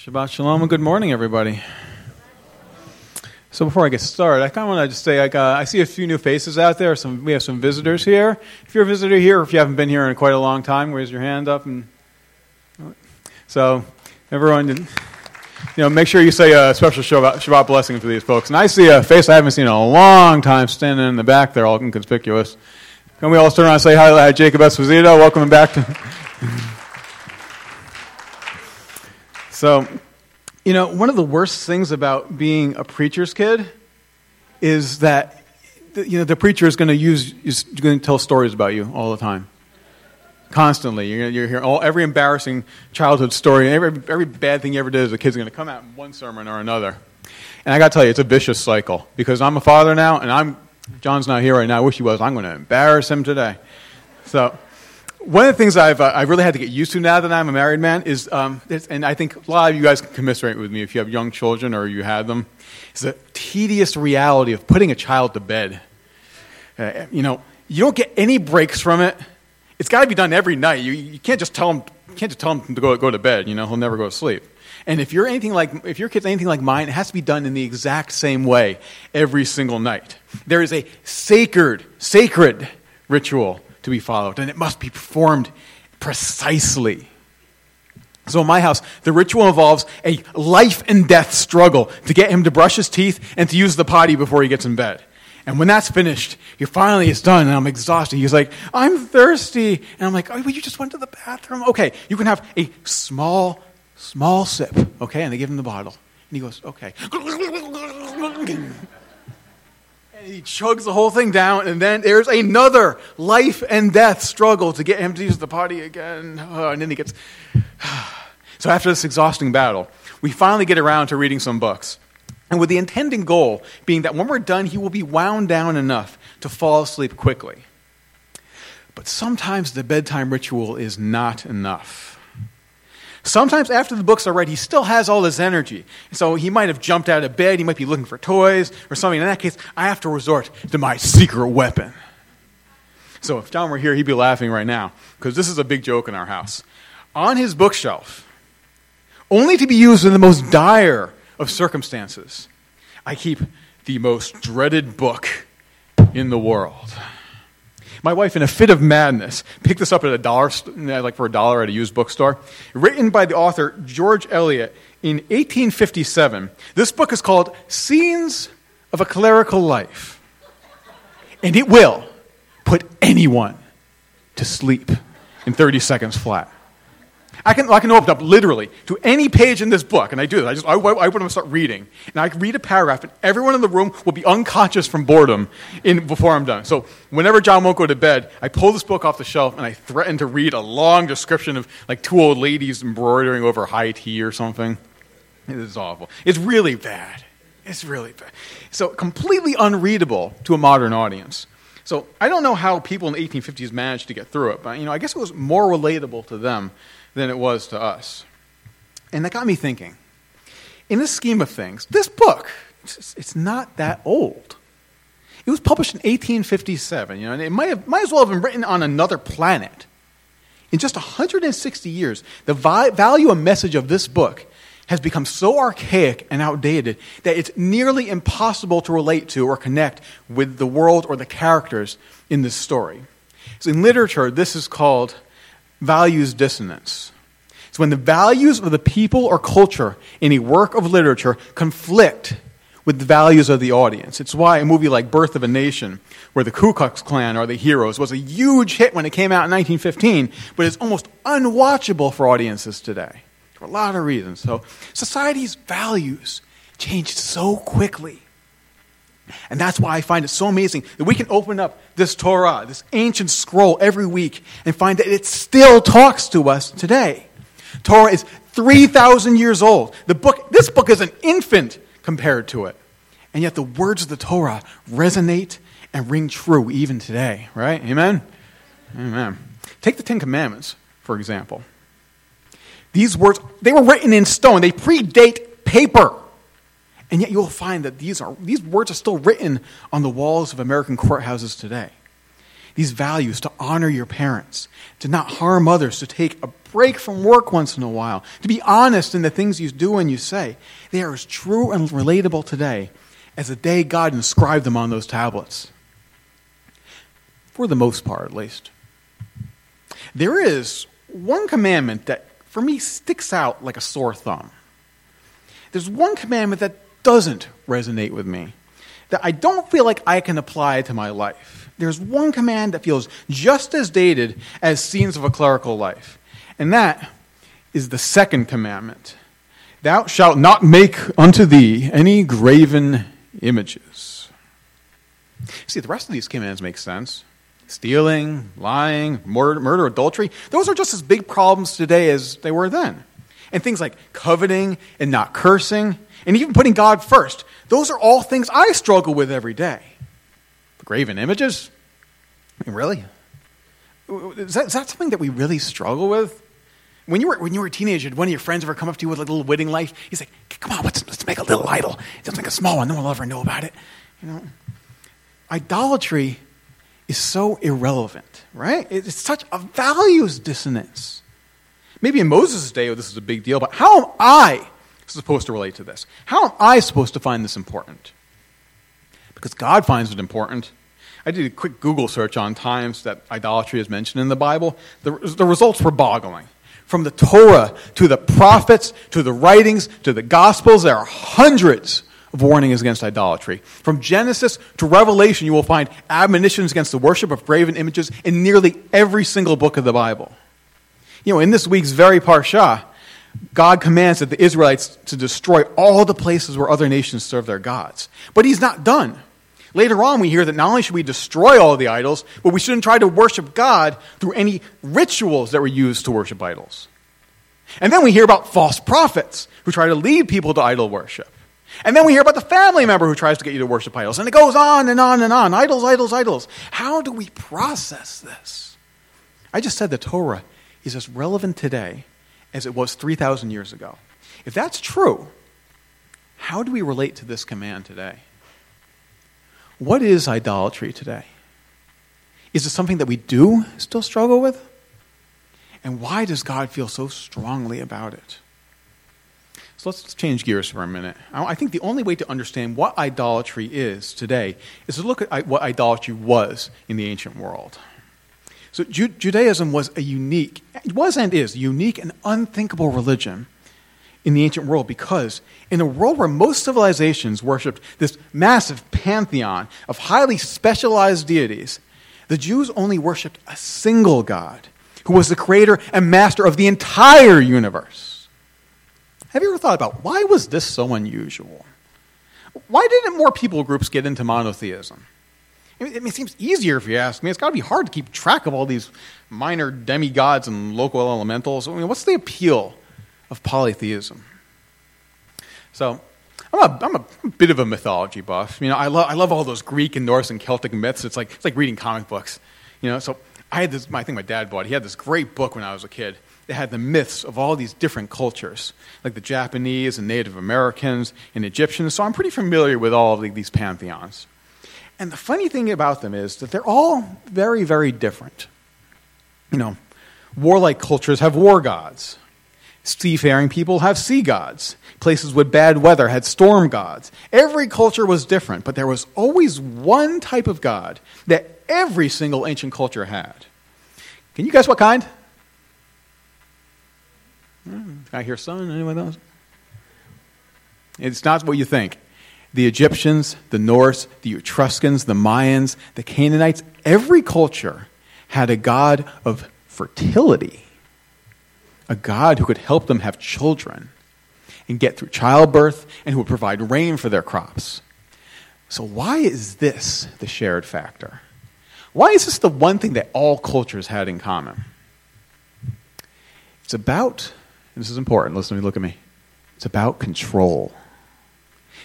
Shabbat Shalom and good morning, everybody. So before I get started, I kind of want to just say like, uh, I see a few new faces out there. Some we have some visitors here. If you're a visitor here, or if you haven't been here in quite a long time, raise your hand up. And so everyone, you know, make sure you say a special Shabbat, Shabbat blessing for these folks. And I see a face I haven't seen in a long time standing in the back there, all inconspicuous. Can we all turn around and say hi to Jacob Esposito? Welcome back to. So, you know, one of the worst things about being a preacher's kid is that you know the preacher is going to use is going to tell stories about you all the time, constantly. You're, you're hearing all every embarrassing childhood story, every every bad thing you ever did as a kid's going to come out in one sermon or another. And I got to tell you, it's a vicious cycle because I'm a father now, and I'm John's not here right now. I wish he was. I'm going to embarrass him today. So one of the things I've, uh, I really had to get used to now that I'm a married man is, um, and I think a lot of you guys can commiserate with me if you have young children or you had them, is the tedious reality of putting a child to bed. Uh, you know, you don't get any breaks from it. It's got to be done every night. You, you can't just tell him, can't just tell him to go, go to bed. You know, he'll never go to sleep. And if you're anything like, if your kid's anything like mine, it has to be done in the exact same way every single night. There is a sacred, sacred ritual to be followed, and it must be performed precisely. So, in my house, the ritual involves a life and death struggle to get him to brush his teeth and to use the potty before he gets in bed. And when that's finished, he finally is done, and I'm exhausted. He's like, I'm thirsty. And I'm like, oh, well, you just went to the bathroom. Okay, you can have a small, small sip. Okay, and they give him the bottle. And he goes, okay. And he chugs the whole thing down, and then there's another life and death struggle to get him to use the potty again. Uh, and then he gets. so after this exhausting battle, we finally get around to reading some books. And with the intended goal being that when we're done, he will be wound down enough to fall asleep quickly. But sometimes the bedtime ritual is not enough. Sometimes after the books are read, he still has all this energy. So he might have jumped out of bed, he might be looking for toys or something. In that case, I have to resort to my secret weapon. So if John were here, he'd be laughing right now, because this is a big joke in our house. On his bookshelf, only to be used in the most dire of circumstances, I keep the most dreaded book in the world. My wife, in a fit of madness, picked this up at a dollar, uh, like for a dollar at a used bookstore. Written by the author George Eliot in 1857. This book is called Scenes of a Clerical Life. And it will put anyone to sleep in 30 seconds flat. I can, I can open up literally to any page in this book, and I do this. I just I, I to start reading, and I read a paragraph, and everyone in the room will be unconscious from boredom in, before I'm done. So whenever John won't go to bed, I pull this book off the shelf and I threaten to read a long description of like two old ladies embroidering over high tea or something. It is awful. It's really bad. It's really bad. So completely unreadable to a modern audience. So I don't know how people in the 1850s managed to get through it, but you know I guess it was more relatable to them than it was to us. And that got me thinking. In the scheme of things, this book, it's, not that old. It was published in 1857, you know, and it might, have, might as well have been written on another planet. In just 160 years, the vi- value and message of this book has become so archaic and outdated that it's nearly impossible to relate to or connect with the world or the characters in this story. So in literature, this is called values dissonance. It's when the values of the people or culture in a work of literature conflict with the values of the audience. It's why a movie like Birth of a Nation, where the Ku Klux Klan are the heroes, was a huge hit when it came out in 1915, but it's almost unwatchable for audiences today for a lot of reasons. So, society's values change so quickly. And that's why I find it so amazing that we can open up this Torah, this ancient scroll, every week and find that it still talks to us today. Torah is 3,000 years old. The book, this book is an infant compared to it. And yet the words of the Torah resonate and ring true even today, right? Amen? Amen. Take the Ten Commandments, for example. These words, they were written in stone, they predate paper. And yet you'll find that these, are, these words are still written on the walls of American courthouses today. these values to honor your parents, to not harm others, to take a break from work once in a while, to be honest in the things you do and you say, they are as true and relatable today as the day God inscribed them on those tablets. For the most part, at least. There is one commandment that, for me, sticks out like a sore thumb. There's one commandment that doesn't resonate with me, that I don't feel like I can apply to my life. There's one command that feels just as dated as scenes of a clerical life, and that is the second commandment Thou shalt not make unto thee any graven images. See, the rest of these commands make sense stealing, lying, murder, murder, adultery, those are just as big problems today as they were then. And things like coveting and not cursing, and even putting God first, those are all things I struggle with every day. Graven images? I mean, really? Is that, is that something that we really struggle with? When you, were, when you were a teenager, did one of your friends ever come up to you with a little wedding light? He's like, come on, let's, let's make a little idol. Just make a small one. No one will ever know about it. You know? Idolatry is so irrelevant, right? It's such a values dissonance. Maybe in Moses' day, this is a big deal, but how am I supposed to relate to this? How am I supposed to find this important? Because God finds it important. I did a quick Google search on times that idolatry is mentioned in the Bible. The, the results were boggling. From the Torah to the prophets to the writings to the Gospels, there are hundreds of warnings against idolatry. From Genesis to Revelation, you will find admonitions against the worship of graven images in nearly every single book of the Bible. You know, in this week's very parsha, God commands that the Israelites to destroy all the places where other nations serve their gods. But he's not done. Later on, we hear that not only should we destroy all the idols, but we shouldn't try to worship God through any rituals that were used to worship idols. And then we hear about false prophets who try to lead people to idol worship. And then we hear about the family member who tries to get you to worship idols. And it goes on and on and on. Idols, idols, idols. How do we process this? I just said the Torah is as relevant today as it was 3,000 years ago. If that's true, how do we relate to this command today? What is idolatry today? Is it something that we do still struggle with? And why does God feel so strongly about it? So let's change gears for a minute. I think the only way to understand what idolatry is today is to look at what idolatry was in the ancient world. So Judaism was a unique, was and is, unique and unthinkable religion in the ancient world because in a world where most civilizations worshipped this massive pantheon of highly specialized deities, the Jews only worshipped a single God who was the creator and master of the entire universe. Have you ever thought about why was this so unusual? Why didn't more people groups get into monotheism? I mean, it seems easier if you ask me. It's got to be hard to keep track of all these minor demigods and local elementals. I mean, what's the appeal of polytheism? So, I'm a, I'm a bit of a mythology buff. You know, I, lo- I love all those Greek and Norse and Celtic myths. It's like, it's like reading comic books. You know, so I had this, I think my dad bought, he had this great book when I was a kid they had the myths of all these different cultures, like the Japanese and Native Americans and Egyptians. So I'm pretty familiar with all of these pantheons. And the funny thing about them is that they're all very, very different. You know, warlike cultures have war gods. Seafaring people have sea gods. Places with bad weather had storm gods. Every culture was different, but there was always one type of god that every single ancient culture had. Can you guess what kind? Hmm, I hear sun. Anyone else? It's not what you think. The Egyptians, the Norse, the Etruscans, the Mayans, the Canaanites, every culture had a god of fertility, a god who could help them have children and get through childbirth and who would provide rain for their crops. So, why is this the shared factor? Why is this the one thing that all cultures had in common? It's about this is important. Listen to me, look at me. It's about control.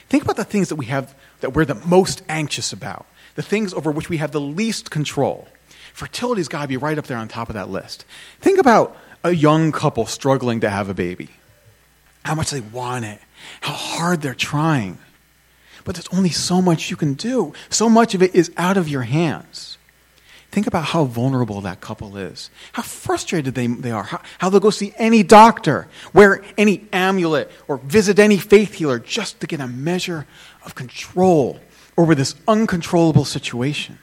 Think about the things that we have that we're the most anxious about, the things over which we have the least control. Fertility's got to be right up there on top of that list. Think about a young couple struggling to have a baby. How much they want it, how hard they're trying. But there's only so much you can do. So much of it is out of your hands. Think about how vulnerable that couple is, how frustrated they, they are, how, how they'll go see any doctor, wear any amulet, or visit any faith healer just to get a measure of control over this uncontrollable situation.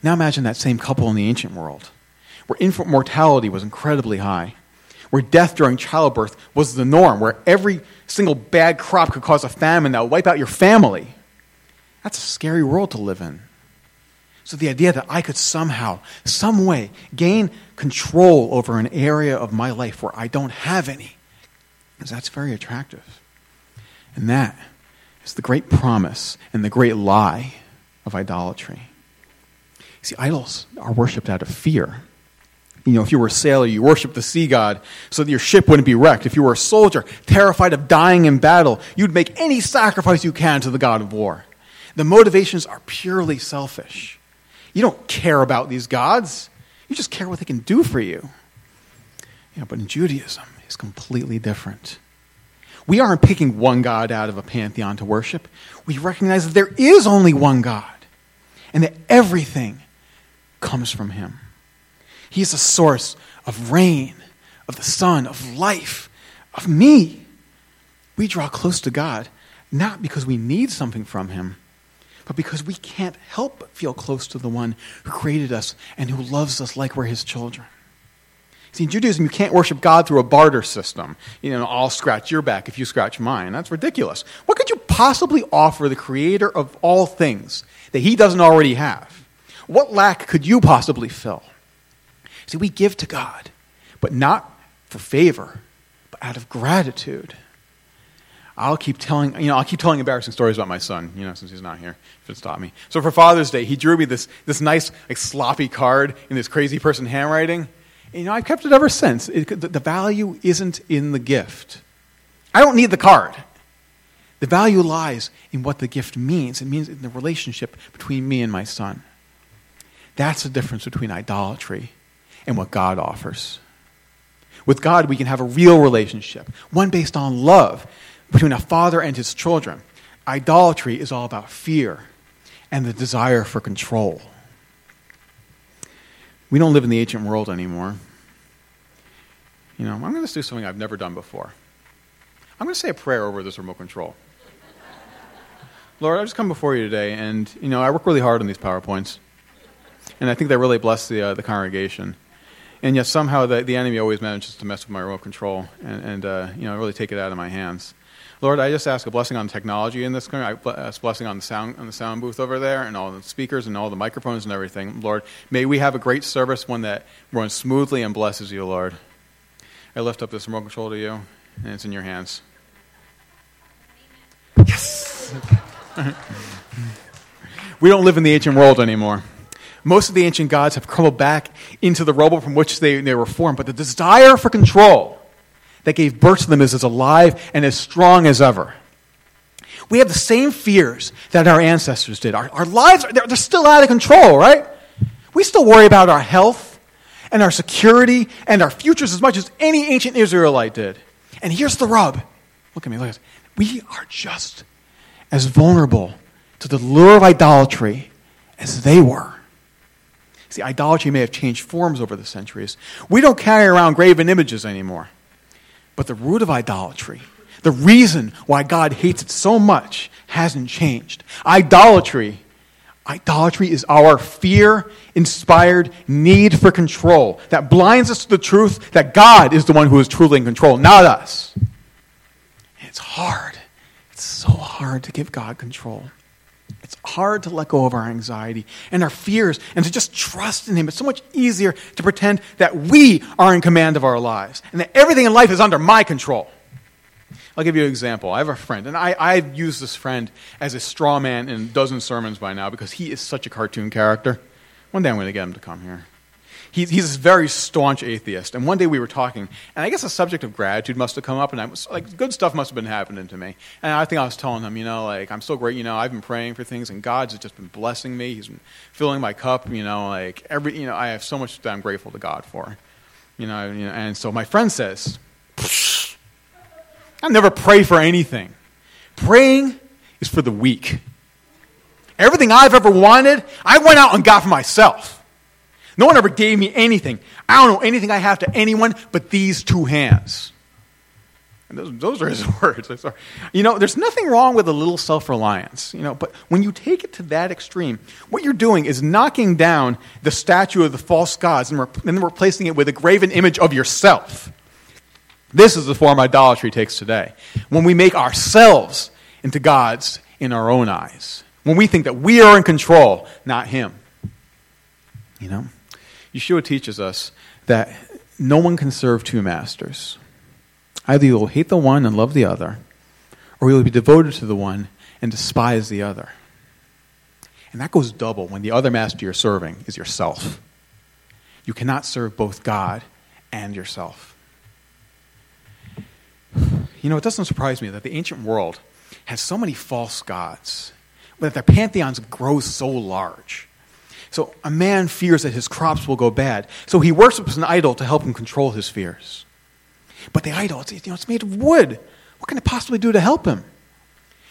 Now imagine that same couple in the ancient world, where infant mortality was incredibly high, where death during childbirth was the norm, where every single bad crop could cause a famine that would wipe out your family. That's a scary world to live in. So the idea that I could somehow, some way, gain control over an area of my life where I don't have any, that's very attractive. And that is the great promise and the great lie of idolatry. See, idols are worshipped out of fear. You know, if you were a sailor, you worship the sea god so that your ship wouldn't be wrecked. If you were a soldier, terrified of dying in battle, you'd make any sacrifice you can to the god of war. The motivations are purely selfish. You don't care about these gods, you just care what they can do for you. You know, but in Judaism, it's completely different. We aren't picking one God out of a pantheon to worship. We recognize that there is only one God and that everything comes from Him. He is the source of rain, of the sun, of life, of me. We draw close to God not because we need something from Him, but because we can't help but feel close to the one who created us and who loves us like we're his children. See, in Judaism, you can't worship God through a barter system. You know, I'll scratch your back if you scratch mine. That's ridiculous. What could you possibly offer the creator of all things that he doesn't already have? What lack could you possibly fill? See, we give to God, but not for favor, but out of gratitude. I'll keep telling, you know, I'll keep telling embarrassing stories about my son, you know, since he's not here, if it stop me. So for Father's Day, he drew me this, this nice, like, sloppy card in this crazy person handwriting. And, you know, I've kept it ever since. It, the, the value isn't in the gift. I don't need the card. The value lies in what the gift means. It means in the relationship between me and my son. That's the difference between idolatry and what God offers. With God, we can have a real relationship, one based on love between a father and his children. Idolatry is all about fear and the desire for control. We don't live in the ancient world anymore. You know, I'm going to do something I've never done before. I'm going to say a prayer over this remote control. Lord, I just come before you today, and you know I work really hard on these powerpoints, and I think they really bless the uh, the congregation. And yet somehow the, the enemy always manages to mess with my remote control and, and uh, you know really take it out of my hands. Lord, I just ask a blessing on technology in this country. I ask a blessing on the sound on the sound booth over there and all the speakers and all the microphones and everything. Lord, may we have a great service, one that runs smoothly and blesses you, Lord. I lift up this remote control to you, and it's in your hands. Yes. we don't live in the ancient world anymore. Most of the ancient gods have crumbled back into the rubble from which they, they were formed, but the desire for control that gave birth to them is as alive and as strong as ever. We have the same fears that our ancestors did. Our, our lives, are, they're, they're still out of control, right? We still worry about our health and our security and our futures as much as any ancient Israelite did. And here's the rub. Look at me, look at this. We are just as vulnerable to the lure of idolatry as they were. See, idolatry may have changed forms over the centuries. We don't carry around graven images anymore. But the root of idolatry, the reason why God hates it so much, hasn't changed. Idolatry, idolatry is our fear inspired need for control that blinds us to the truth that God is the one who is truly in control, not us. And it's hard. It's so hard to give God control. Hard to let go of our anxiety and our fears and to just trust in Him. It's so much easier to pretend that we are in command of our lives and that everything in life is under my control. I'll give you an example. I have a friend, and I, I've used this friend as a straw man in a dozen sermons by now because he is such a cartoon character. One day I'm going to get him to come here he's, he's a very staunch atheist. And one day we were talking, and I guess the subject of gratitude must have come up, and I was like, good stuff must have been happening to me. And I think I was telling him, you know, like, I'm so great, you know, I've been praying for things, and God's just been blessing me. He's been filling my cup, you know, like, every, you know, I have so much that I'm grateful to God for. You know, you know and so my friend says, I never pray for anything. Praying is for the weak. Everything I've ever wanted, I went out and got for myself. No one ever gave me anything. I don't know anything I have to anyone but these two hands. And those, those are his words. You know, there's nothing wrong with a little self reliance, you know, but when you take it to that extreme, what you're doing is knocking down the statue of the false gods and, and then replacing it with a graven image of yourself. This is the form idolatry takes today. When we make ourselves into gods in our own eyes, when we think that we are in control, not Him. You know? Yeshua teaches us that no one can serve two masters. Either you will hate the one and love the other, or you will be devoted to the one and despise the other. And that goes double when the other master you're serving is yourself. You cannot serve both God and yourself. You know, it doesn't surprise me that the ancient world has so many false gods, but that their pantheons grow so large. So a man fears that his crops will go bad, so he worships an idol to help him control his fears. But the idol, it's, you know, it's made of wood. What can it possibly do to help him?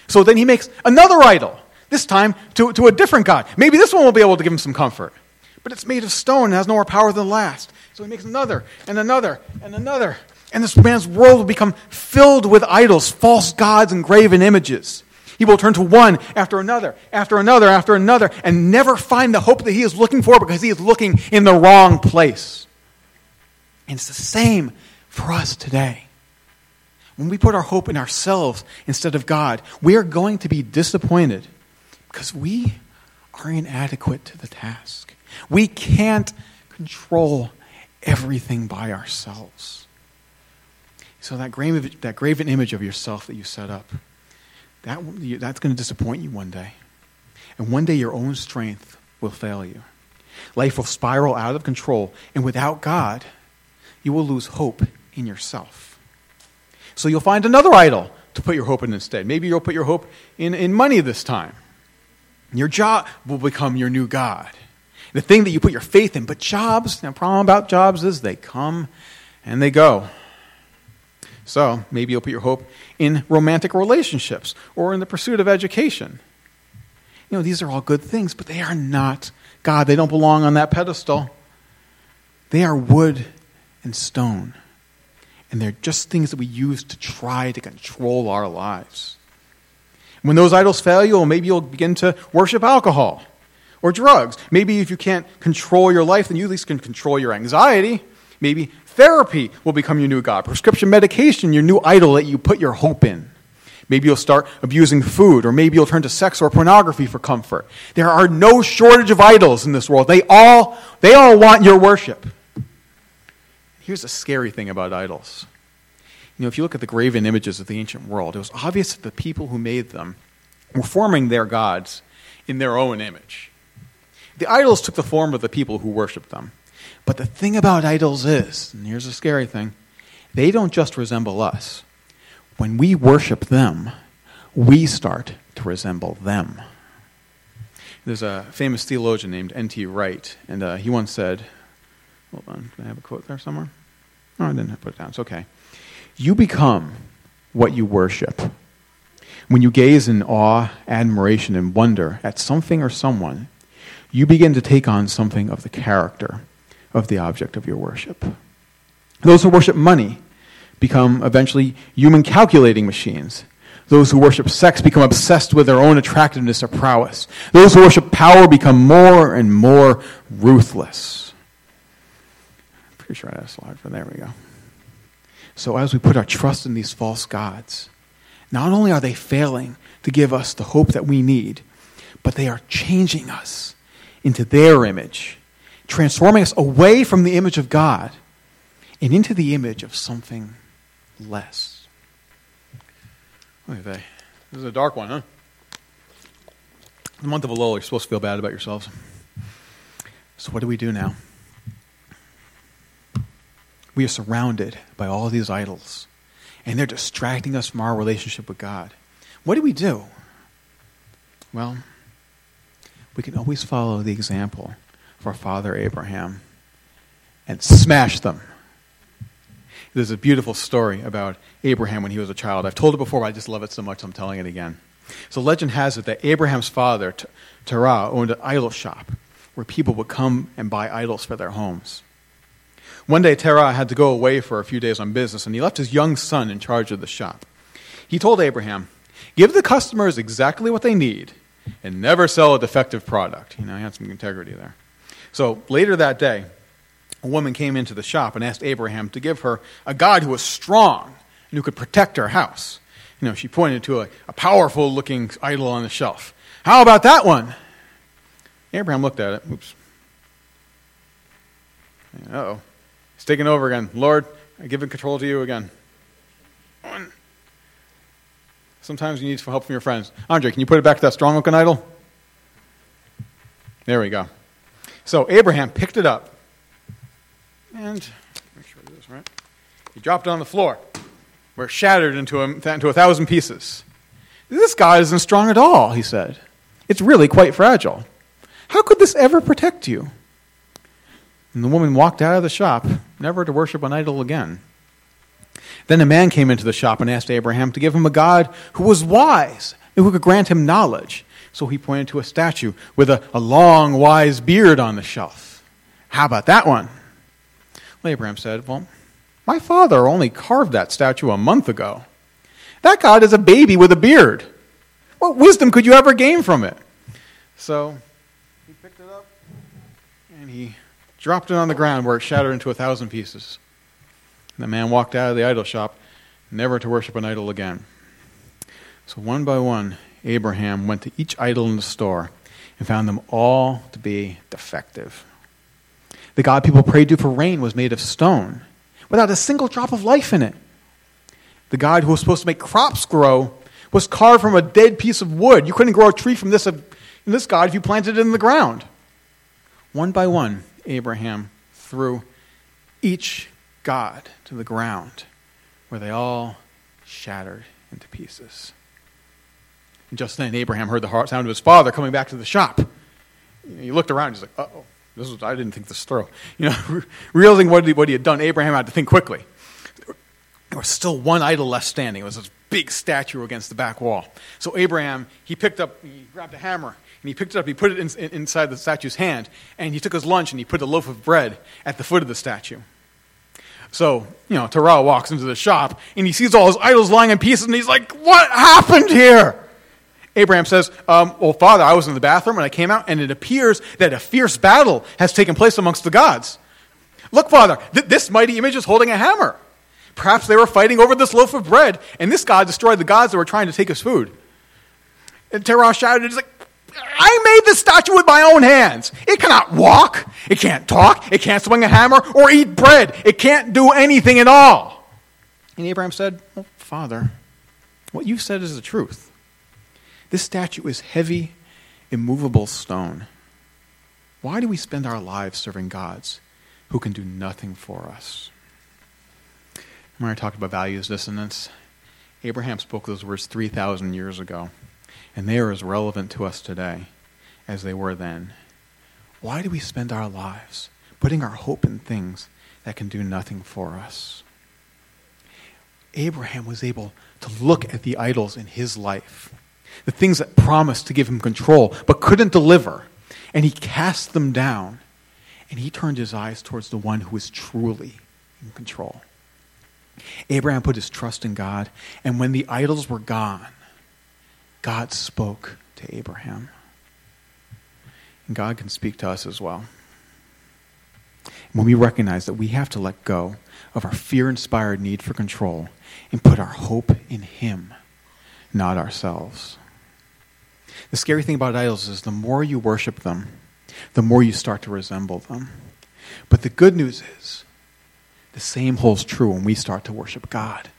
So then he makes another idol, this time to, to a different God. Maybe this one will be able to give him some comfort. But it's made of stone and has no more power than the last. So he makes another and another and another. And this man's world will become filled with idols, false gods, and graven images. He will turn to one after another, after another, after another, and never find the hope that he is looking for because he is looking in the wrong place. And it's the same for us today. When we put our hope in ourselves instead of God, we are going to be disappointed because we are inadequate to the task. We can't control everything by ourselves. So that graven, that graven image of yourself that you set up, that, that's going to disappoint you one day. And one day your own strength will fail you. Life will spiral out of control, and without God, you will lose hope in yourself. So you'll find another idol to put your hope in instead. Maybe you'll put your hope in, in money this time. Your job will become your new God. The thing that you put your faith in. But jobs, the problem about jobs is they come and they go. So maybe you'll put your hope in romantic relationships or in the pursuit of education. You know, these are all good things, but they are not God. They don't belong on that pedestal. They are wood and stone and they're just things that we use to try to control our lives. When those idols fail you, maybe you'll begin to worship alcohol or drugs. Maybe if you can't control your life, then you at least can control your anxiety. Maybe therapy will become your new God. Prescription medication, your new idol that you put your hope in. Maybe you'll start abusing food, or maybe you'll turn to sex or pornography for comfort. There are no shortage of idols in this world. They all, they all want your worship. Here's a scary thing about idols. You know, if you look at the graven images of the ancient world, it was obvious that the people who made them were forming their gods in their own image. The idols took the form of the people who worshiped them. But the thing about idols is, and here's a scary thing, they don't just resemble us. When we worship them, we start to resemble them. There's a famous theologian named N.T. Wright, and uh, he once said, Hold on. Do I have a quote there somewhere? No, I didn't put it down. It's okay. You become what you worship. When you gaze in awe, admiration, and wonder at something or someone, you begin to take on something of the character of the object of your worship. Those who worship money become eventually human calculating machines. Those who worship sex become obsessed with their own attractiveness or prowess. Those who worship power become more and more ruthless. Pretty sure I had a slide for there we go. So as we put our trust in these false gods, not only are they failing to give us the hope that we need, but they are changing us into their image, transforming us away from the image of God and into the image of something less. This is a dark one, huh? The month of Elul, you're supposed to feel bad about yourselves. So what do we do now? we are surrounded by all these idols, and they're distracting us from our relationship with God. What do we do? Well, we can always follow the example of our father Abraham and smash them. There's a beautiful story about Abraham when he was a child. I've told it before, but I just love it so much I'm telling it again. So legend has it that Abraham's father, Terah, owned an idol shop where people would come and buy idols for their homes. One day, Terah had to go away for a few days on business, and he left his young son in charge of the shop. He told Abraham, Give the customers exactly what they need and never sell a defective product. You know, he had some integrity there. So later that day, a woman came into the shop and asked Abraham to give her a God who was strong and who could protect her house. You know, she pointed to a, a powerful looking idol on the shelf. How about that one? Abraham looked at it. Oops. Uh oh. He's taking over again. Lord, I give control to you again. Sometimes you need some help from your friends. Andre, can you put it back to that strong looking idol? There we go. So Abraham picked it up and make sure right. He dropped it on the floor where it shattered into a, into a thousand pieces. This God isn't strong at all, he said. It's really quite fragile. How could this ever protect you? And the woman walked out of the shop, never to worship an idol again. Then a man came into the shop and asked Abraham to give him a God who was wise and who could grant him knowledge. So he pointed to a statue with a, a long, wise beard on the shelf. How about that one? Well, Abraham said, Well, my father only carved that statue a month ago. That God is a baby with a beard. What wisdom could you ever gain from it? So he picked it up and he dropped it on the ground where it shattered into a thousand pieces. And the man walked out of the idol shop, never to worship an idol again. So one by one, Abraham went to each idol in the store and found them all to be defective. The God people prayed to for rain was made of stone without a single drop of life in it. The God who was supposed to make crops grow was carved from a dead piece of wood. You couldn't grow a tree from this, this God if you planted it in the ground. One by one, Abraham threw each God to the ground, where they all shattered into pieces. Just then, Abraham heard the sound of his father coming back to the shop. He looked around. He's like, "Oh, this was I didn't think this through." You know, realizing what he, what he had done, Abraham had to think quickly. There was still one idol left standing. It was this big statue against the back wall. So Abraham, he picked up, he grabbed a hammer, and he picked it up. He put it in, in, inside the statue's hand, and he took his lunch and he put a loaf of bread at the foot of the statue. So, you know, Terah walks into the shop and he sees all his idols lying in pieces and he's like, What happened here? Abraham says, um, Well, Father, I was in the bathroom and I came out and it appears that a fierce battle has taken place amongst the gods. Look, Father, th- this mighty image is holding a hammer. Perhaps they were fighting over this loaf of bread and this God destroyed the gods that were trying to take his food. And Terah shouted, He's like, I made this statue with my own hands. It cannot walk. It can't talk. It can't swing a hammer or eat bread. It can't do anything at all. And Abraham said, well, Father, what you said is the truth. This statue is heavy, immovable stone. Why do we spend our lives serving gods who can do nothing for us? When I talked about values dissonance, Abraham spoke those words 3,000 years ago and they are as relevant to us today as they were then. Why do we spend our lives putting our hope in things that can do nothing for us? Abraham was able to look at the idols in his life, the things that promised to give him control but couldn't deliver, and he cast them down, and he turned his eyes towards the one who is truly in control. Abraham put his trust in God, and when the idols were gone, God spoke to Abraham. And God can speak to us as well. When we recognize that we have to let go of our fear inspired need for control and put our hope in Him, not ourselves. The scary thing about idols is the more you worship them, the more you start to resemble them. But the good news is, the same holds true when we start to worship God.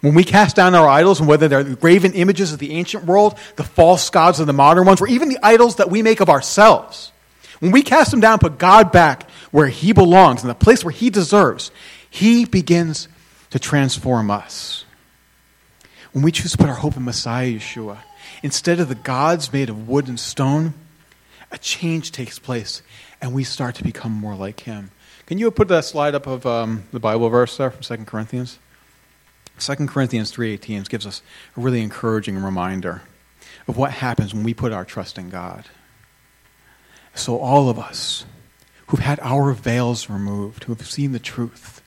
When we cast down our idols, and whether they're the graven images of the ancient world, the false gods of the modern ones, or even the idols that we make of ourselves, when we cast them down, put God back where He belongs, in the place where He deserves, He begins to transform us. When we choose to put our hope in Messiah Yeshua, instead of the gods made of wood and stone, a change takes place, and we start to become more like Him. Can you put that slide up of um, the Bible verse there from 2 Corinthians? 2 Corinthians 3:18 gives us a really encouraging reminder of what happens when we put our trust in God. So all of us who've had our veils removed, who have seen the truth,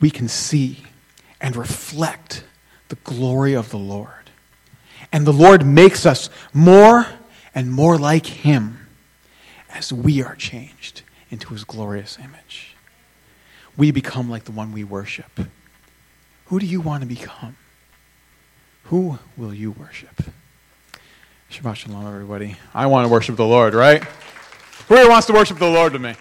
we can see and reflect the glory of the Lord. And the Lord makes us more and more like him as we are changed into his glorious image. We become like the one we worship. Who do you want to become? Who will you worship? Shabbat Shalom, everybody. I want to worship the Lord, right? Who wants to worship the Lord with me?